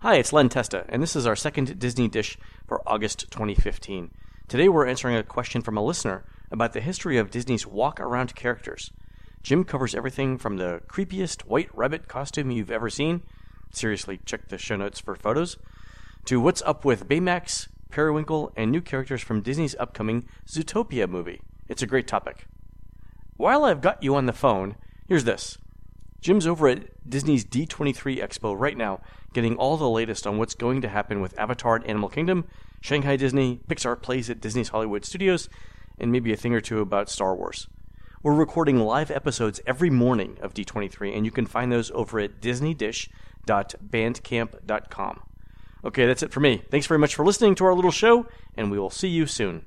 Hi, it's Len Testa, and this is our second Disney Dish for August 2015. Today we're answering a question from a listener about the history of Disney's walk around characters. Jim covers everything from the creepiest white rabbit costume you've ever seen. Seriously, check the show notes for photos. To what's up with Baymax, Periwinkle, and new characters from Disney's upcoming Zootopia movie. It's a great topic. While I've got you on the phone, here's this. Jim's over at Disney's D23 Expo right now, getting all the latest on what's going to happen with Avatar and Animal Kingdom, Shanghai Disney, Pixar plays at Disney's Hollywood Studios, and maybe a thing or two about Star Wars. We're recording live episodes every morning of D23, and you can find those over at disneydish.bandcamp.com. Okay, that's it for me. Thanks very much for listening to our little show, and we will see you soon.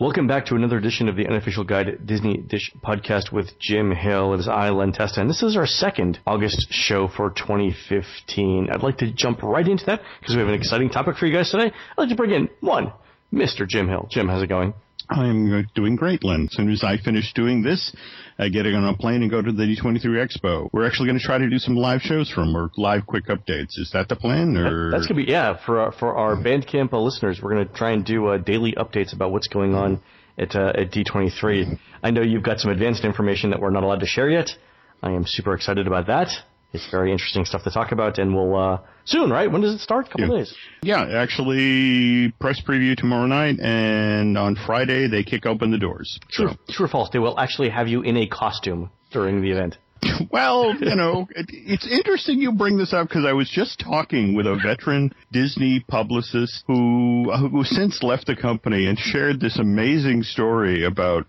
Welcome back to another edition of the Unofficial Guide Disney Dish podcast with Jim Hill. It is I, Len Testa, and this is our second August show for 2015. I'd like to jump right into that because we have an exciting topic for you guys today. I'd like to bring in one, Mr. Jim Hill. Jim, how's it going? I'm doing great, Len. As soon as I finish doing this, I get on a plane and go to the D23 Expo. We're actually going to try to do some live shows from or live quick updates. Is that the plan? Or that's to be yeah for our, for our Bandcamp listeners. We're going to try and do uh, daily updates about what's going on at uh, at D23. I know you've got some advanced information that we're not allowed to share yet. I am super excited about that. It's very interesting stuff to talk about, and we'll uh, soon, right? When does it start? A couple yeah. days. Yeah, actually, press preview tomorrow night, and on Friday they kick open the doors. True, so. true or false? They will actually have you in a costume during the event. well, you know, it, it's interesting you bring this up because I was just talking with a veteran Disney publicist who who since left the company and shared this amazing story about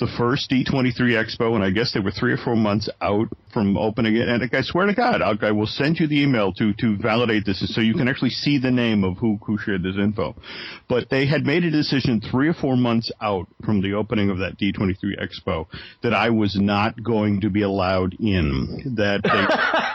the first D23 Expo, and I guess they were three or four months out from opening it. And I swear to God, I'll, I will send you the email to to validate this, so you can actually see the name of who who shared this info. But they had made a decision three or four months out from the opening of that D23 Expo that I was not going to be allowed in. That they.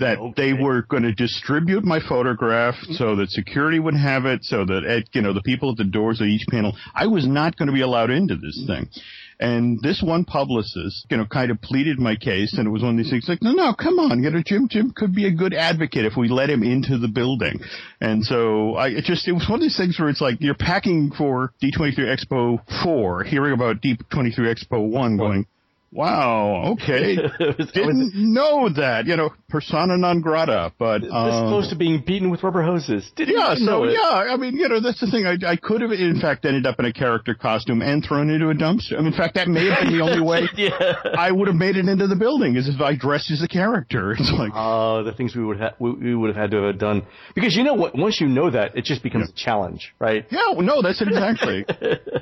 that oh, okay. they were going to distribute my photograph mm-hmm. so that security would have it, so that at, you know the people at the doors of each panel. I was not going to be allowed into this mm-hmm. thing. And this one publicist, you know, kind of pleaded my case, and it was one of these things like, no, no, come on, you know, Jim, Jim could be a good advocate if we let him into the building. And so I it just, it was one of these things where it's like you're packing for D23 Expo 4, hearing about D23 Expo 1 going, Wow. Okay. Didn't know that. You know, persona non grata. But um, close to being beaten with rubber hoses. Didn't yeah. So yeah. I mean, you know, that's the thing. I, I could have, in fact, ended up in a character costume and thrown into a dumpster. I mean, in fact, that may have been the only way yeah. I would have made it into the building is if I dressed as a character. It's like oh, uh, the things we would have we, we, would have had to have done because you know what? Once you know that, it just becomes yeah. a challenge, right? Yeah. Well, no, that's it exactly.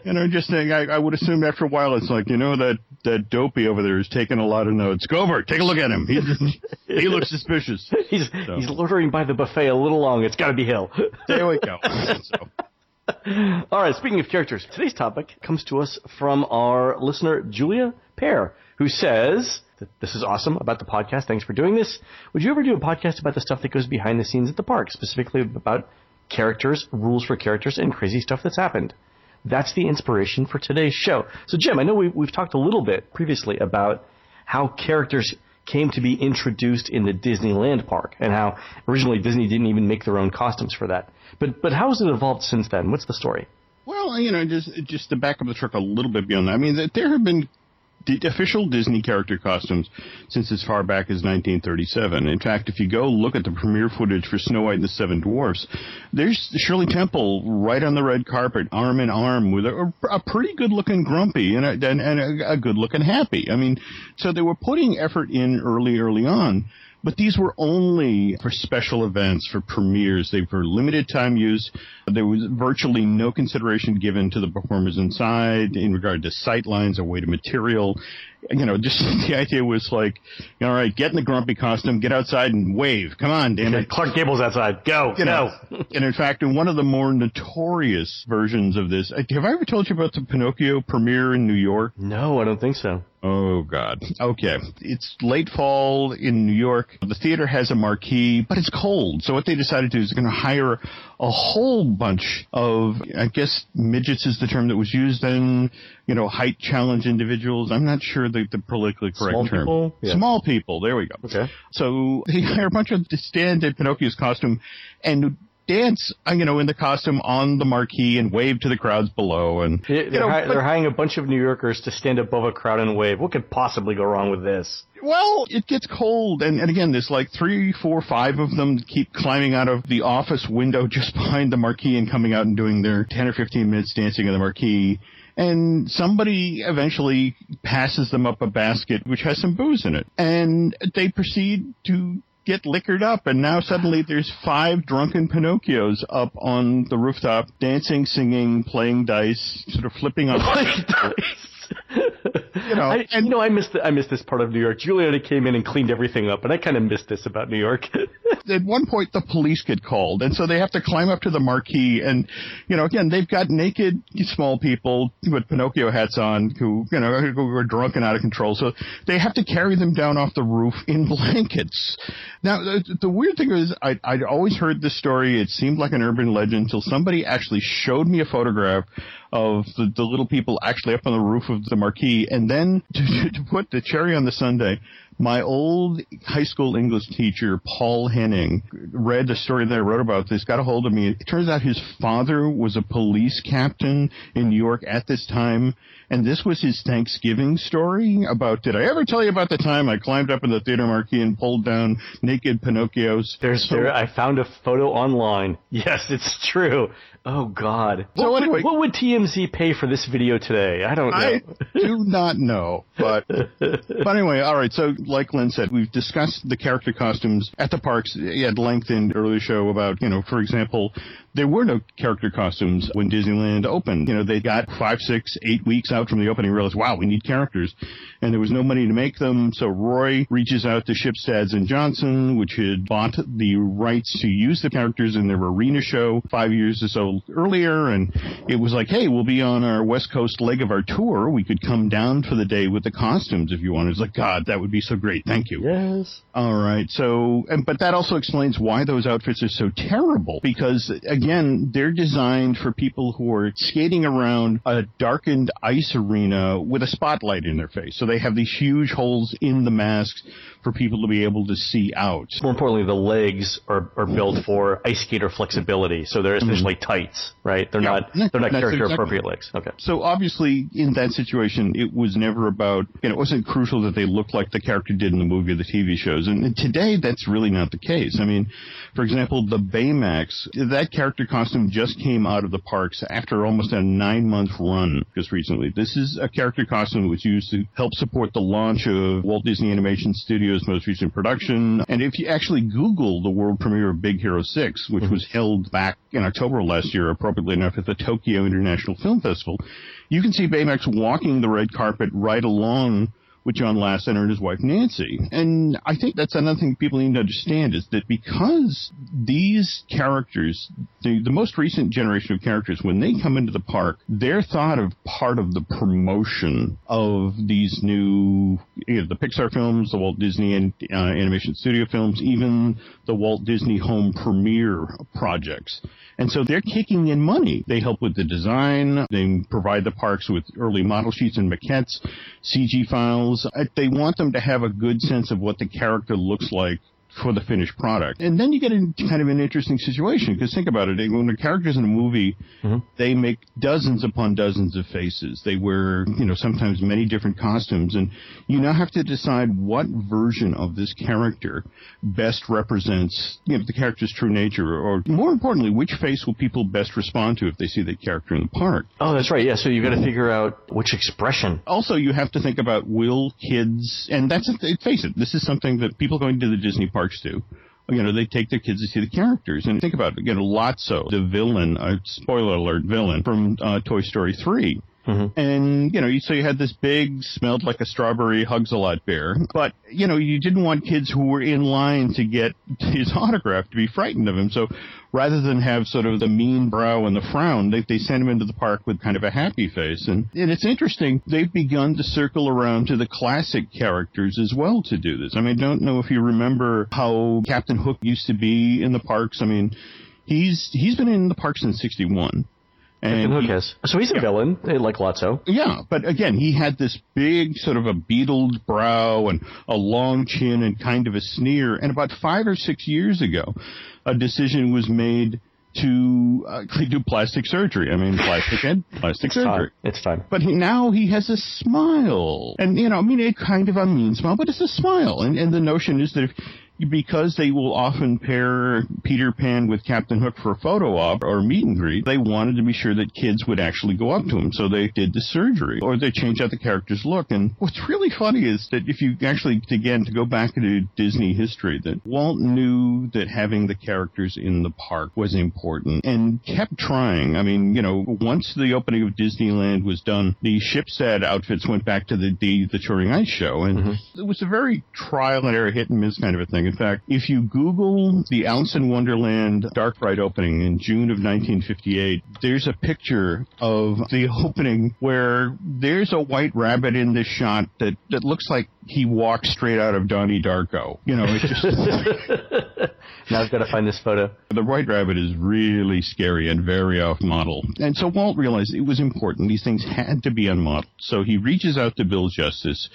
you know, just saying. I, I would assume after a while, it's like you know that that dopey over there is taking a lot of notes. Go over, take a look at him. He he looks suspicious. He's so. he's loitering by the buffet a little long. It's got to be Hill. There we go. So. All right. Speaking of characters, today's topic comes to us from our listener Julia Pear, who says. This is awesome about the podcast. Thanks for doing this. Would you ever do a podcast about the stuff that goes behind the scenes at the park, specifically about characters, rules for characters, and crazy stuff that's happened? That's the inspiration for today's show. So, Jim, I know we, we've talked a little bit previously about how characters came to be introduced in the Disneyland park and how originally Disney didn't even make their own costumes for that. But but how has it evolved since then? What's the story? Well, you know, just just to back up the truck a little bit beyond that. I mean, there have been official Disney character costumes since as far back as 1937. In fact, if you go look at the premiere footage for Snow White and the Seven Dwarfs, there's Shirley Temple right on the red carpet, arm in arm with a, a pretty good-looking Grumpy and, a, and, and a, a good-looking Happy. I mean, so they were putting effort in early, early on. But these were only for special events, for premieres. They were limited time use. There was virtually no consideration given to the performers inside in regard to sight lines or weight of material you know, just the idea was like, all right, get in the grumpy costume, get outside and wave. Come on, damn it. Clark Gable's outside. Go, you know. and in fact, in one of the more notorious versions of this, uh, have I ever told you about the Pinocchio premiere in New York? No, I don't think so. Oh God. Okay. It's late fall in New York. The theater has a marquee, but it's cold. So what they decided to do is they're going to hire a whole bunch of, I guess midgets is the term that was used then, you know, height challenge individuals. I'm not sure the, the politically correct Small term. people? Yeah. Small people. There we go. Okay. So they hire a bunch of to stand in Pinocchio's costume and dance, uh, you know, in the costume on the marquee and wave to the crowds below. And They're, know, hi- they're hiring a bunch of New Yorkers to stand above a crowd and wave. What could possibly go wrong with this? Well, it gets cold, and, and again, there's like three, four, five of them keep climbing out of the office window just behind the marquee and coming out and doing their 10 or 15 minutes dancing in the marquee. And somebody eventually passes them up a basket which has some booze in it. And they proceed to get liquored up, and now suddenly there's five drunken Pinocchios up on the rooftop, dancing, singing, playing dice, sort of flipping on. You know, I, and- you know, I missed I missed this part of New York. Giuliani came in and cleaned everything up, and I kind of missed this about New York. at one point the police get called and so they have to climb up to the marquee and you know again they've got naked small people with pinocchio hats on who you know who are drunk and out of control so they have to carry them down off the roof in blankets now the, the weird thing is I, i'd always heard this story it seemed like an urban legend until somebody actually showed me a photograph of the, the little people actually up on the roof of the marquee and then to, to put the cherry on the sundae my old high school English teacher, Paul Henning, read the story that I wrote about this, got a hold of me. It turns out his father was a police captain in New York at this time, and this was his Thanksgiving story about, did I ever tell you about the time I climbed up in the theater marquee and pulled down naked Pinocchios? There's So- there. I found a photo online. Yes, it's true. Oh God. So what, anyway- what would TMZ pay for this video today? I don't know. I do not know, but but anyway, all right. So, like Len said, we've discussed the character costumes at the parks at length in earlier show about, you know, for example, there were no character costumes when Disneyland opened. You know, they got five, six, eight weeks out from the opening, realized, wow, we need characters, and there was no money to make them. So Roy reaches out to Shipstad and Johnson, which had bought the rights to use the characters in their arena show five years or so earlier, and it was like, hey, we'll be on our West Coast leg of our tour. We could come down for the day with the costumes if you want. It's like, God, that would be so great. Thank you. Yes. All right. So, and, but that also explains why those outfits are so terrible because again, they're designed for people who are skating around a darkened ice arena with a spotlight in their face. So they have these huge holes in the masks for people to be able to see out. More importantly, the legs are, are built for ice skater flexibility, so they're mm-hmm. essentially tights, right? They're Yeah. not they're not That's character exactly- appropriate legs. Okay. So obviously, in that situation, it was never about, you know, it wasn't crucial that they looked like the character did in the movie or the TV shows. And today, that's really not the case. I mean, for example, the Baymax, that character costume just came out of the parks after almost a nine month run just recently. This is a character costume that was used to help support the launch of Walt Disney Animation Studios' most recent production. And if you actually Google the world premiere of Big Hero 6, which mm-hmm. was held back in October last year, appropriately enough, at the Tokyo International Film Festival, you can see Baymax walking the red carpet right along with John Lasseter and his wife Nancy. And I think that's another thing people need to understand is that because these characters, the, the most recent generation of characters, when they come into the park, they're thought of part of the promotion of these new, you know, the Pixar films, the Walt Disney and, uh, Animation Studio films, even the Walt Disney Home Premiere projects. And so they're kicking in money. They help with the design. They provide the parks with early model sheets and maquettes, CG files. They want them to have a good sense of what the character looks like for the finished product. And then you get in kind of an interesting situation because think about it. When the characters in a movie, mm-hmm. they make dozens upon dozens of faces. They wear, you know, sometimes many different costumes and you now have to decide what version of this character best represents, you know, the character's true nature or more importantly, which face will people best respond to if they see that character in the park. Oh, that's right. Yeah. So you've got to figure out which expression. Also, you have to think about will kids, and that's a face it. This is something that people going to the Disney parks do. You know, they take their kids to see the characters, and think about it. You Lotso, the villain, uh, spoiler alert, villain from uh, Toy Story 3 Mm-hmm. And, you know, so you had this big, smelled like a strawberry hugs a lot bear. But, you know, you didn't want kids who were in line to get his autograph to be frightened of him. So rather than have sort of the mean brow and the frown, they, they sent him into the park with kind of a happy face. And, and it's interesting, they've begun to circle around to the classic characters as well to do this. I mean, I don't know if you remember how Captain Hook used to be in the parks. I mean, he's, he's been in the park since 61. And he- So he's a villain, eh, like Lotso. yeah, but again, he had this big sort of a beetled brow and a long chin and kind of a sneer. And about five or six years ago, a decision was made to uh, do plastic surgery. I mean, plastic and plastic surgery. Time. It's fine. But he, now he has a smile. And, you know, I mean, it kind of a mean smile, but it's a smile. And, and the notion is that if, because they will often pair Peter Pan with Captain Hook for a photo op or meet and greet, they wanted to be sure that kids would actually go up to him. So they did the surgery or they changed out the character's look. And what's really funny is that if you actually, again, to go back into Disney history, that Walt knew that having the characters in the park was important and kept trying. I mean, you know, once the opening of Disneyland was done, the Shipstad outfits went back to the, the, the touring ice show. And mm-hmm. it was a very trial and error, hit and miss kind of a thing. In fact, if you Google the Alice in Wonderland dark ride opening in June of 1958, there's a picture of the opening where there's a white rabbit in this shot that, that looks like he walked straight out of Donnie Darko. You know, it's just Now I've got to find this photo. the white rabbit is really scary and very off model. And so Walt realized it was important. These things had to be unmodeled. So he reaches out to Bill Justice,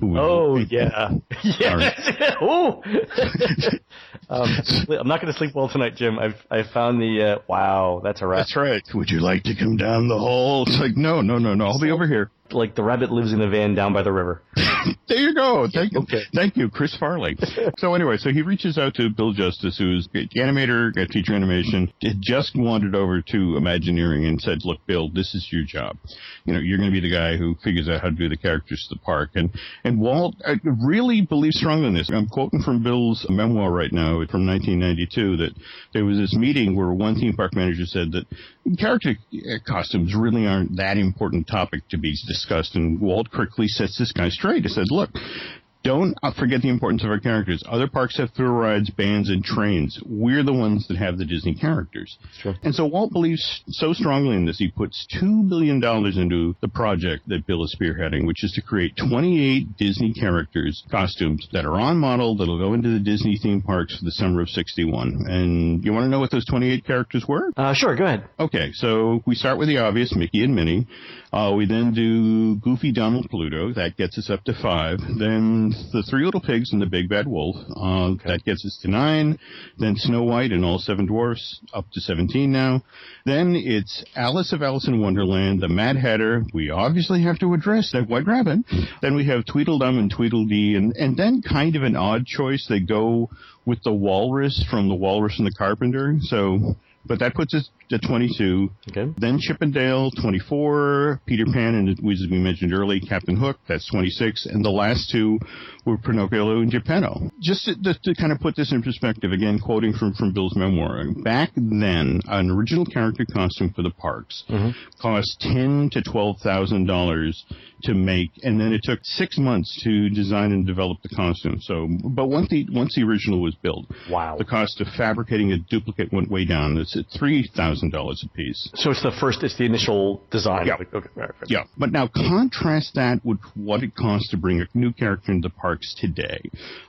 who Oh yeah, yes. oh, um, I'm not going to sleep well tonight, Jim. I've I found the uh, wow. That's a rat. That's right. Would you like to come down the hall? It's like, no, no, no, no. I'll be over here. Like the rabbit lives in the van down by the river. There you go. Thank you. Okay. Thank you, Chris Farley. so anyway, so he reaches out to Bill Justice, who's the animator at Feature Animation, had just wandered over to Imagineering and said, look, Bill, this is your job. You know, you're going to be the guy who figures out how to do the characters to the park. And, and Walt uh, really believes strongly in this. I'm quoting from Bill's memoir right now from 1992 that there was this meeting where one theme park manager said that character costumes really aren't that important topic to be discussed. And Walt quickly sets this guy straight. He said, look, don't forget the importance of our characters. Other parks have thrill rides, bands, and trains. We're the ones that have the Disney characters. Sure. And so Walt believes so strongly in this, he puts $2 billion into the project that Bill is spearheading, which is to create 28 Disney characters, costumes that are on model, that'll go into the Disney theme parks for the summer of 61. And you want to know what those 28 characters were? Uh, sure, go ahead. Okay, so we start with the obvious, Mickey and Minnie. Uh, we then do Goofy, Donald, Pluto. That gets us up to five. Then the Three Little Pigs and the Big Bad Wolf. Uh, That gets us to nine. Then Snow White and All Seven Dwarfs, up to 17 now. Then it's Alice of Alice in Wonderland, the Mad Hatter. We obviously have to address that White Rabbit. Then we have Tweedledum and Tweedledee, and, and then kind of an odd choice. They go with the Walrus from The Walrus and the Carpenter. So, but that puts us to 22. Okay. Then Chip 'n' Dale, 24. Peter Pan, and as we mentioned early, Captain Hook, that's 26. And the last two were Pinocchio and Geppetto. Just to, to, to kind of put this in perspective, again, quoting from, from Bill's memoir, back then, an original character costume for the parks mm-hmm. cost ten to twelve thousand dollars to make, and then it took six months to design and develop the costume. So, but once the once the original was built, Wow. the cost of fabricating a duplicate went way down. It's at three thousand dollars a piece. So it's the first. It's the initial design. Yeah. Okay. right. Yeah, but now contrast that with what it costs to bring a new character into the parks today.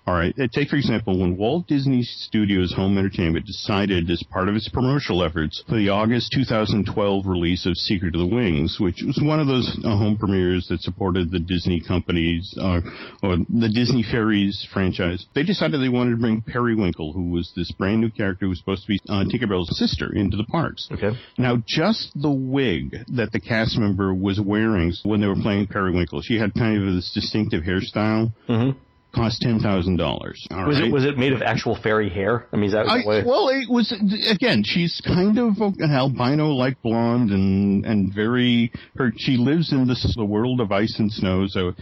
All right, take for example when Walt Disney Studios Home Entertainment decided, as part of its promotional efforts, for the August 2012 release of Secret of the Wings, which was one of those uh, home premieres that supported the Disney companies uh, or the Disney Fairies franchise. They decided they wanted to bring Periwinkle, who was this brand new character who was supposed to be uh, Tinkerbell's sister, into the parks. Okay. Now, just the wig that the cast member was wearing when they were playing Periwinkle, she had kind of this distinctive hairstyle, Mhm. cost ten thousand dollars. Was it was it made of actual fairy hair? I mean, is that I, way? well, it was again. She's kind of an albino-like blonde, and and very. Her she lives in this the world of ice and snow, so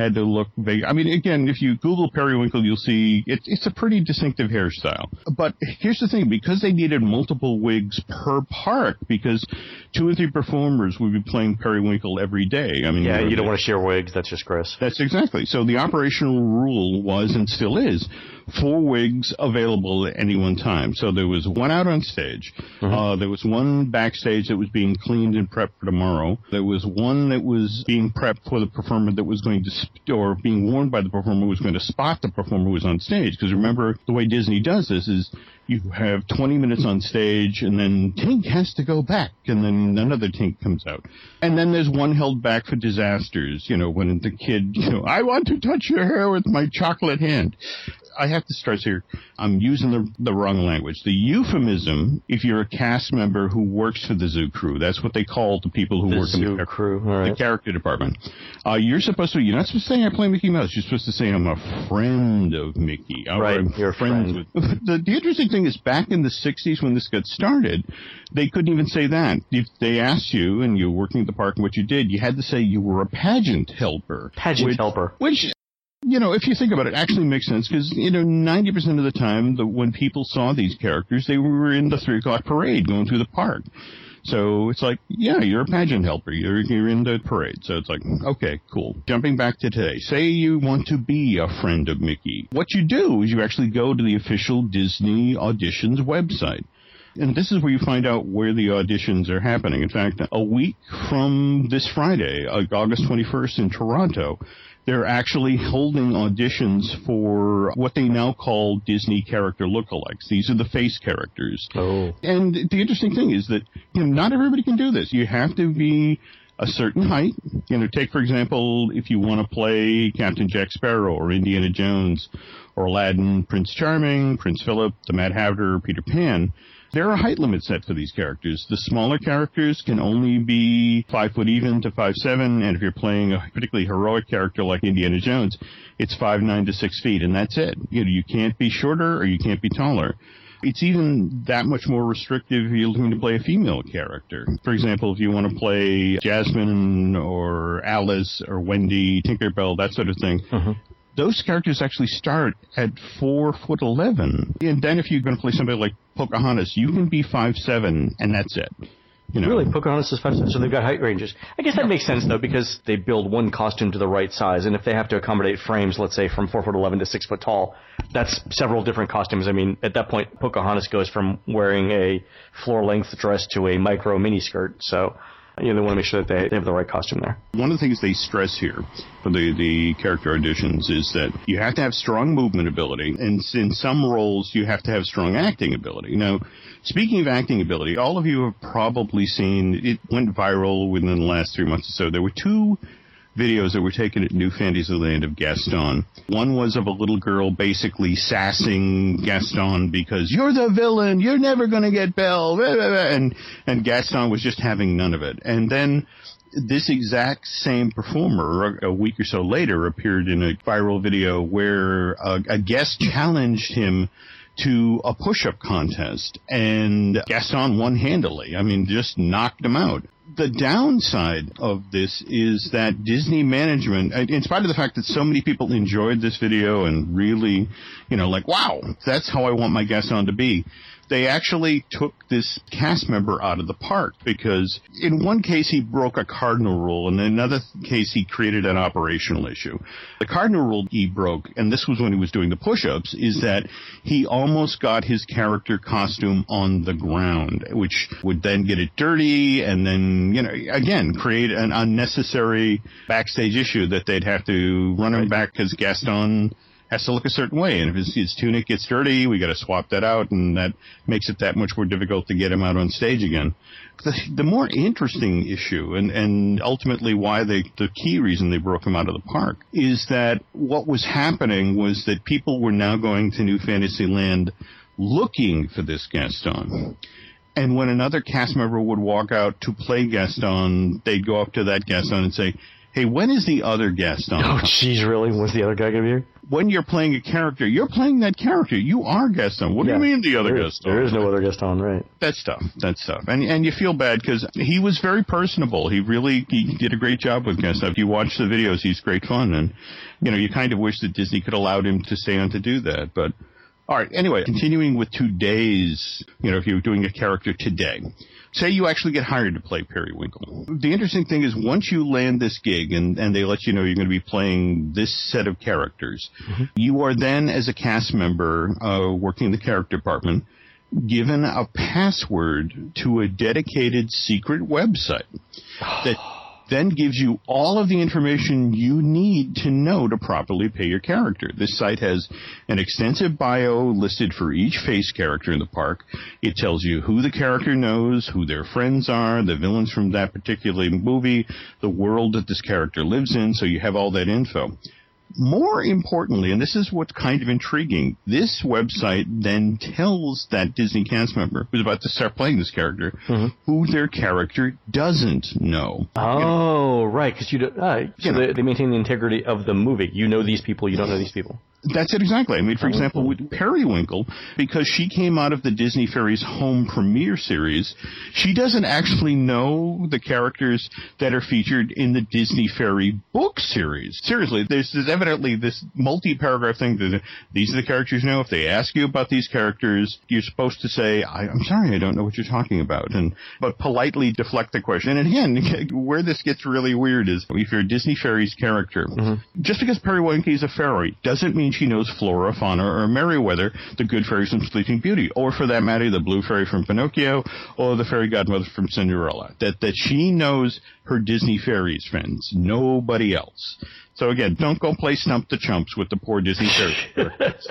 had to look. Vague. I mean, again, if you Google periwinkle, you'll see it, it's a pretty distinctive hairstyle. But here's the thing: because they needed multiple wigs per park, because two or three performers would be playing periwinkle every day. I mean, yeah, you don't want to share wigs. That's just gross. that's exactly. So the operational rule was and still is four wigs available at any one time. So there was one out on stage. Uh, there was one backstage that was being cleaned and prepped for tomorrow. There was one that was being prepped for the performer that was going to or being warned by the performer who was going to spot the performer who was on stage. Because remember, the way Disney does this is you have 20 minutes on stage and then Tink has to go back and then another Tink comes out. And then there's one held back for disasters, you know, when the kid, you know, I want to touch your hair with my chocolate hand. I have to stress here, I'm using the, the wrong language. The euphemism, if you're a cast member who works for the zoo crew, that's what they call the people who The work in zoo the, crew, the character department. Uh, you're supposed to, you're not supposed to say I play Mickey Mouse. You're supposed to say I'm a friend of Mickey. or Right, I'm you're friends friend. with. The, the interesting thing is back in the 60s when this got started, they couldn't even say that. If they asked you and you were working at the park and what you did, you had to say you were a pageant helper. Pageant which- helper. Which, you know, if you think about it, it actually makes sense because, you know, 90% of the time, the, when people saw these characters, they were in the three o'clock parade going through the park. So it's like, yeah, you're a pageant helper. You're, you're in the parade. So it's like, okay, cool. Jumping back to today. Say you want to be a friend of Mickey. What you do is you actually go to the official Disney auditions website. And this is where you find out where the auditions are happening. In fact, a week from this Friday, uh, August 21st in Toronto, they're actually holding auditions for what they now call Disney character lookalikes. These are the face characters. Oh. And the interesting thing is that you know not everybody can do this. You have to be a certain height. You know, take for example, if you want to play Captain Jack Sparrow or Indiana Jones or Aladdin, Prince Charming, Prince Philip, the Mad Hatter, or Peter Pan. There are height limits set for these characters. The smaller characters can only be five foot even to five seven, and if you're playing a particularly heroic character like Indiana Jones, it's five nine to six feet, and that's it. You know, you can't be shorter or you can't be taller. It's even that much more restrictive if you're looking to play a female character. For example, if you want to play Jasmine or Alice or Wendy, Tinkerbell, that sort of thing, mm-hmm. Those characters actually start at four foot eleven. And then if you're going to play somebody like Pocahontas, you can be five seven, and that's it. You know, Really, Pocahontas is five so they've got height ranges. I guess that makes sense though because they build one costume to the right size, and if they have to accommodate frames, let's say from four foot eleven to six foot tall, that's several different costumes. I mean, at that point, Pocahontas goes from wearing a floor length dress to a micro mini skirt. So, you know, they want to make sure that they, they have the right costume there. One of the things they stress here for the, the character auditions is that you have to have strong movement ability, and in some roles you have to have strong acting ability. Now, speaking of acting ability, all of you have probably seen it went viral within the last three months or so. There were two videos that were taken at New Fantasyland of Gaston. One was of a little girl basically sassing Gaston because you're the villain, you're never going to get Belle, blah, blah, blah," and and Gaston was just having none of it. And then this exact same performer a, a week or so later appeared in a viral video where a, a guest challenged him to a push-up contest and Gaston won handily. I mean, just knocked him out. The downside of this is that Disney management, in spite of the fact that so many people enjoyed this video and really, you know, like, wow, that's how I want my Gaston to be, they actually took this cast member out of the park because in one case he broke a cardinal rule and in another case he created an operational issue. The cardinal rule he broke, and this was when he was doing the push-ups, is that he almost got his character costume on the ground, which would then get it dirty and then, you know, again, create an unnecessary backstage issue that they'd have to run him back because Gaston has to look a certain way, and if his, his tunic gets dirty, we got to swap that out, and that makes it that much more difficult to get him out on stage again. The, the more interesting issue, and, and ultimately why they, the key reason they broke him out of the park, is that what was happening was that people were now going to New Fantasyland looking for this Gaston. And when another cast member would walk out to play Gaston, they'd go up to that Gaston and say, Hey, when is the other guest on? Oh, jeez, really? Was the other guy going to be here? when you're playing a character, you're playing that character. You are Gaston. What Yeah. do you mean the other There is, Gaston? there is no other Gaston, right? That's tough. That's tough. And and you feel bad because he was very personable. He really he did a great job with Gaston. If you watch the videos, he's great fun. And you know, you kind of wish that Disney could allowed him to stay on to do that. But all right. Anyway, continuing with today's, you know, if you're doing a character today. Say you actually get hired to play Periwinkle. The interesting thing is once you land this gig and, and they let you know you're going to be playing this set of characters, you are then, as a cast member uh, working in the character department, given a password to a dedicated secret website that then gives you all of the information you need to know to properly pay your character. This site has an extensive bio listed for each face character in the park. It tells you who the character knows, who their friends are, the villains from that particular movie, the world that this character lives in, so you have all that info. More importantly, and this is what's kind of intriguing, this website then tells that Disney cast member who's about to start playing this character who their character doesn't know. Oh, right, because you, do, uh, so they, they maintain the integrity of the movie. You know these people, you don't know these people. That's it exactly. I mean, for oh, example, with Periwinkle, because she came out of the Disney Fairies home premiere series, she doesn't actually know the characters that are featured in the Disney Fairy book series. Seriously, there's, there's evidently this multi-paragraph thing that these are the characters you know. If they ask you about these characters, you're supposed to say, I, "I'm sorry, I don't know what you're talking about," and but politely deflect the question. And again, where this gets really weird is if you're a Disney Fairies character, mm-hmm. just because Periwinkle is a fairy doesn't mean she knows flora, fauna, or Merryweather, the good fairies from Sleeping Beauty, or for that matter, the blue fairy from Pinocchio, or the fairy godmother from Cinderella. That that she knows her Disney fairies friends, nobody else. So again, don't go play stump the chumps with the poor Disney fairies.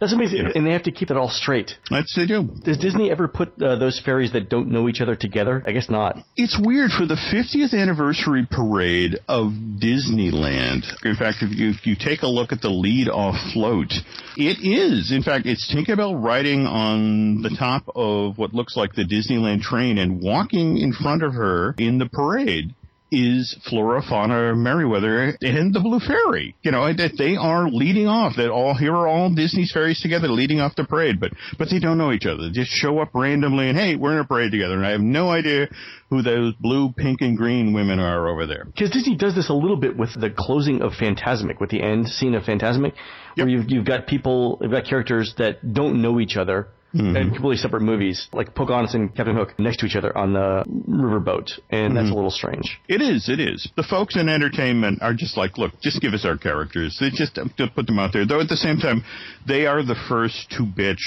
That's amazing, and they have to keep it all straight. That's they do. Does Disney ever put uh, those fairies that don't know each other together? I guess not. It's weird for the 50th anniversary parade of Disneyland. In fact, if you, if you take a look at the lead off float, it is. In fact, it's Tinkerbell riding on the top of what looks like the Disneyland train and walking in front of her in the parade is Flora, Fauna, Merryweather, and the Blue Fairy. You know, that they are leading off. That all here are all Disney's fairies together, leading off the parade. But but they don't know each other. They just show up randomly, and hey, we're in a parade together. And I have no idea who those blue, pink, and green women are over there. Because Disney does this a little bit with the closing of Fantasmic, with the end scene of Fantasmic, where you've, you've got people, you've got characters that don't know each other. Mm-hmm. And completely separate movies, like Pocahontas and Captain Hook, next to each other on the riverboat, and that's mm-hmm. a little strange. It is, it is. The folks in entertainment are just like, look, just give us our characters. They just uh, to put them out there. Though at the same time, they are the first to bitch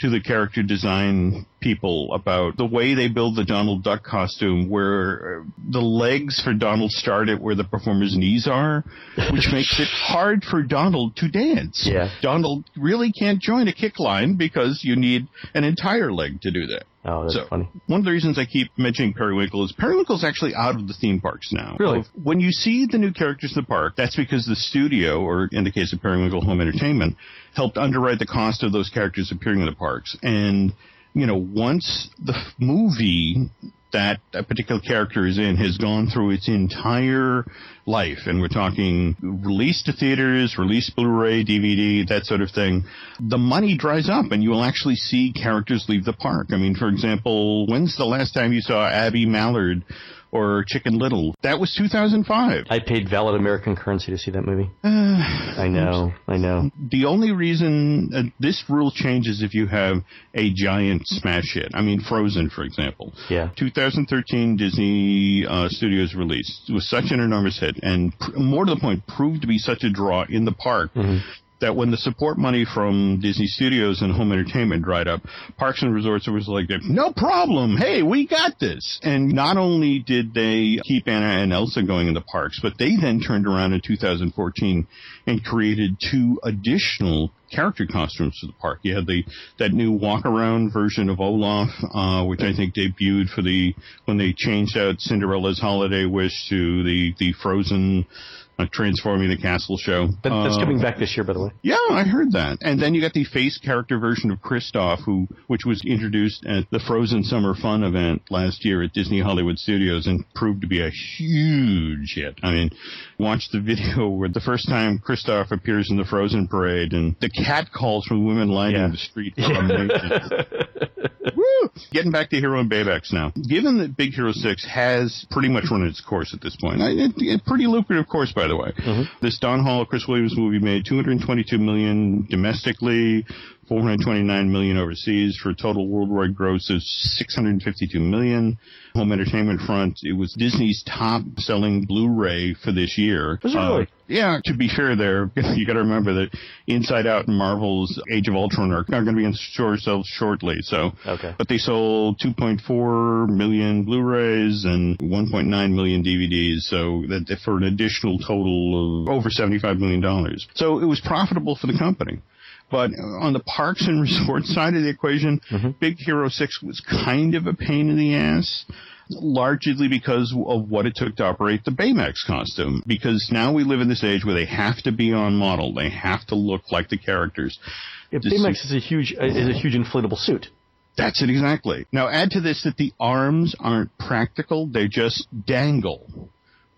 to the character design people about the way they build the Donald Duck costume, where uh, the legs for Donald start at where the performer's knees are, which makes it hard for Donald to dance. Yeah. Donald really can't join a kick line because you need an entire leg to do that. Oh, that's So, funny. one of the reasons I keep mentioning Periwinkle is Periwinkle's actually out of the theme parks now. Really? When you see the new characters in the park, that's because the studio, or in the case of Periwinkle Home Entertainment, helped underwrite the cost of those characters appearing in the parks. And, you know, once the movie that a particular character is in has gone through its entire life, and we're talking release to theaters, release Blu-ray, DVD, that sort of thing, the money dries up and you will actually see characters leave the park. I mean, for example, when's the last time you saw Abby Mallard or Chicken Little? That was 2005. I paid valid American currency to see that movie. I know, I know. the only reason uh, this rule changes if you have a giant smash hit. I mean, Frozen, for example. Yeah. 2013 Disney uh, Studios release was such an enormous hit, and pr- more to the point, proved to be such a draw in the park. That when the support money from Disney Studios and Home Entertainment dried up, Parks and Resorts was like, no problem. Hey, we got this. And not only did they keep Anna and Elsa going in the parks, but they then turned around in 2014 and created two additional character costumes for the park. You had the that new walk around version of Olaf, uh, which I think debuted for the when they changed out Cinderella's Holiday Wish to the the Frozen. Uh, transforming the castle show. That, that's Uh, coming back this year, by the way. yeah, I heard that. And then you got the face character version of Kristoff, who which was introduced at the Frozen Summer Fun event last year at Disney Hollywood Studios and proved to be a huge hit. I mean, watch the video where the first time Kristoff appears in the Frozen parade and the cat calls from women lining Yeah. the street are amazing. Woo! Getting back to Hiro and Baymax now. Given that Big Hero 6 has pretty much run its course at this point, it, pretty lucrative course, by the way. This Don Hall, Chris Williams movie made 222 million domestically, 429 million overseas for a total worldwide gross of 652 million. Home entertainment front, it was Disney's top selling Blu-ray for this year. Was it really? Uh, yeah, to be fair there, you gotta remember that Inside Out and Marvel's Age of Ultron are, are gonna be in stores shortly, so. Okay. But they sold 2.4 million Blu-rays and 1.9 million DVDs, so that for an additional total of over 75 million dollars. So it was profitable for the company. But on the parks and resort side of the equation, Big Hero 6 was kind of a pain in the ass. Largely because of what it took to operate the Baymax costume. Because now we live in this age where they have to be on model. They have to look like the characters. Yeah, The Baymax suit- is a huge uh, is a huge inflatable suit. That's it exactly. Now add to this that the arms aren't practical, they just dangle.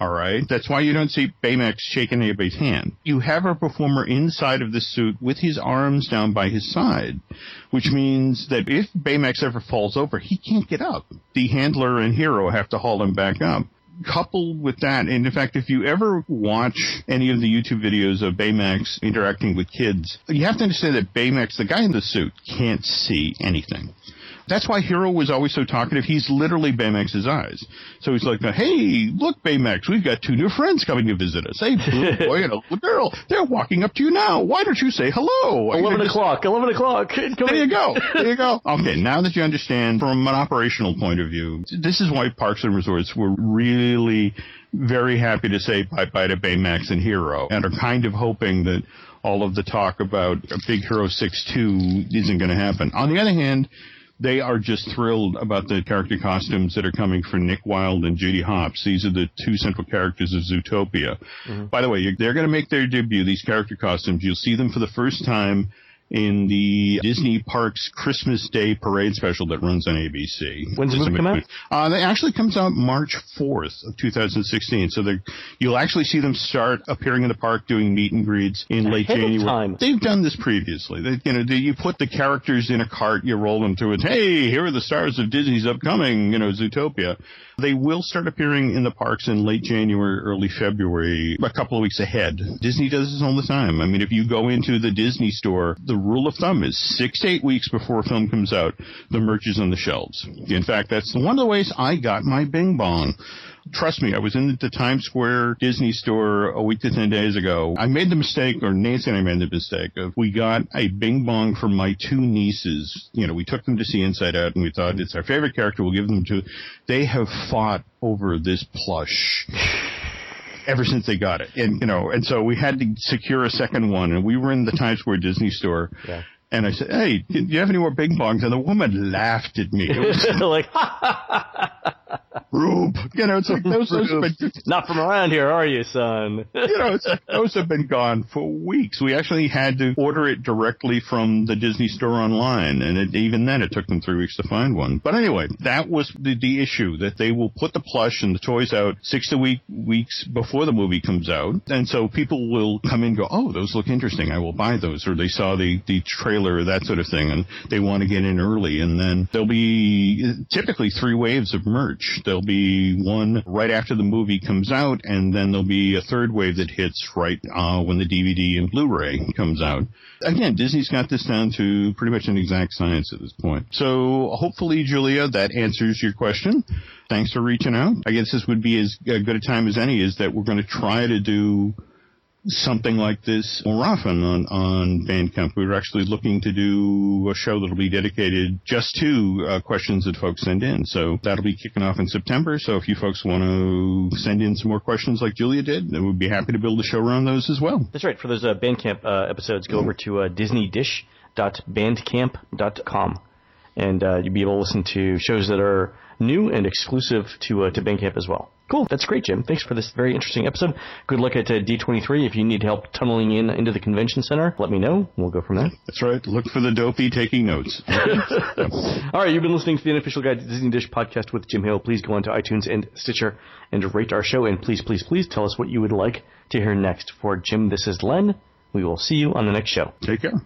Alright? That's why you don't see Baymax shaking anybody's hand. You have a performer inside of the suit with his arms down by his side, which means that if Baymax ever falls over, he can't get up. The handler and Hiro have to haul him back up. Coupled with that, and in fact, if you ever watch any of the YouTube videos of Baymax interacting with kids, you have to understand that Baymax, the guy in the suit, can't see anything. That's why Hiro was always so talkative. He's literally Baymax's eyes. So he's like, hey, look, Baymax, we've got two new friends coming to visit us. Hey, blue boy and a little girl. They're walking up to you now. Why don't you say hello? Eleven You just- o'clock. Eleven o'clock. Come there you go. There you go. Okay, now that you understand from an operational point of view, this is why Parks and Resorts were really very happy to say bye-bye to Baymax and Hiro and are kind of hoping that all of the talk about Big Hero 6-2 isn't going to happen. On the other hand, they are just thrilled about the character costumes that are coming for Nick Wilde and Judy Hopps. These are the two central characters of Zootopia. Mm-hmm. By the way, they're going to make their debut, these character costumes. You'll see them for the first time in the Disney Parks Christmas Day Parade special that runs on ABC. When's the movie come out? Uh, that actually comes out March 4th of 2016. So they're- you'll actually see them start appearing in the park doing meet and greets in late Ahead of January. They've done this previously. They, you know, they, you put the characters in a cart, you roll them through it. Hey, here are the stars of Disney's upcoming, you know, Zootopia. They will start appearing in the parks in late January, early February, a couple of weeks ahead. Disney does this all the time. I mean, if you go into the Disney store, the rule of thumb is six to eight weeks before a film comes out, the merch is on the shelves. In fact, that's one of the ways I got my Bing Bong. Trust me, I was in the Times Square Disney store a week to ten days ago. I made the mistake, or Nancy and I made the mistake of we got a Bing Bong for my two nieces. You know, we took them to see Inside Out, and we thought it's our favorite character. We'll give them to. They have fought over this plush ever since they got it. And, you know, and so we had to secure a second one and we were in the Times Square Disney store. Yeah. And I said, hey, do you have any more bing bongs? And the woman laughed at me. It was like, Rube. You know, it's like those, those have been, not from around here, are you, son? you know, it's like those have been gone for weeks. We actually had to order it directly from the Disney store online, and it, even then, it took them three weeks to find one. But anyway, that was the, the issue that they will put the plush and the toys out six to week weeks before the movie comes out, and so people will come in and go, "Oh, those look interesting. I will buy those," or they saw the the trailer, that sort of thing, and they want to get in early. And then there'll be typically three waves of merch. There'll be one right after the movie comes out, and then there'll be a third wave that hits right uh, when the DVD and Blu-ray comes out. Again, Disney's got this down to pretty much an exact science at this point. So hopefully, Julia, that answers your question. Thanks for reaching out. I guess this would be as good a time as any. Is that we're going to try to do something like this more often on, on Bandcamp. We're actually looking to do a show that'll be dedicated just to uh, questions that folks send in. So that'll be kicking off in September. So if you folks want to send in some more questions like Julia did, then we'd be happy to build a show around those as well. That's right. For those uh, Bandcamp uh, episodes, go over to uh, disneydish.bandcamp.com, and uh, you'll be able to listen to shows that are new and exclusive to uh, to Bandcamp as well. Cool. That's great, Jim. Thanks for this very interesting episode. Good luck at uh, D23. If you need help tunneling in into the convention center, let me know. We'll go from there. That's right. Look for the dopey taking notes. All right, you've been listening to the unofficial guide to Disney Dish podcast with Jim Hill. Please go on to iTunes and Stitcher and rate our show. And please, please, please tell us what you would like to hear next. For Jim, this is Len. We will see you on the next show. Take care.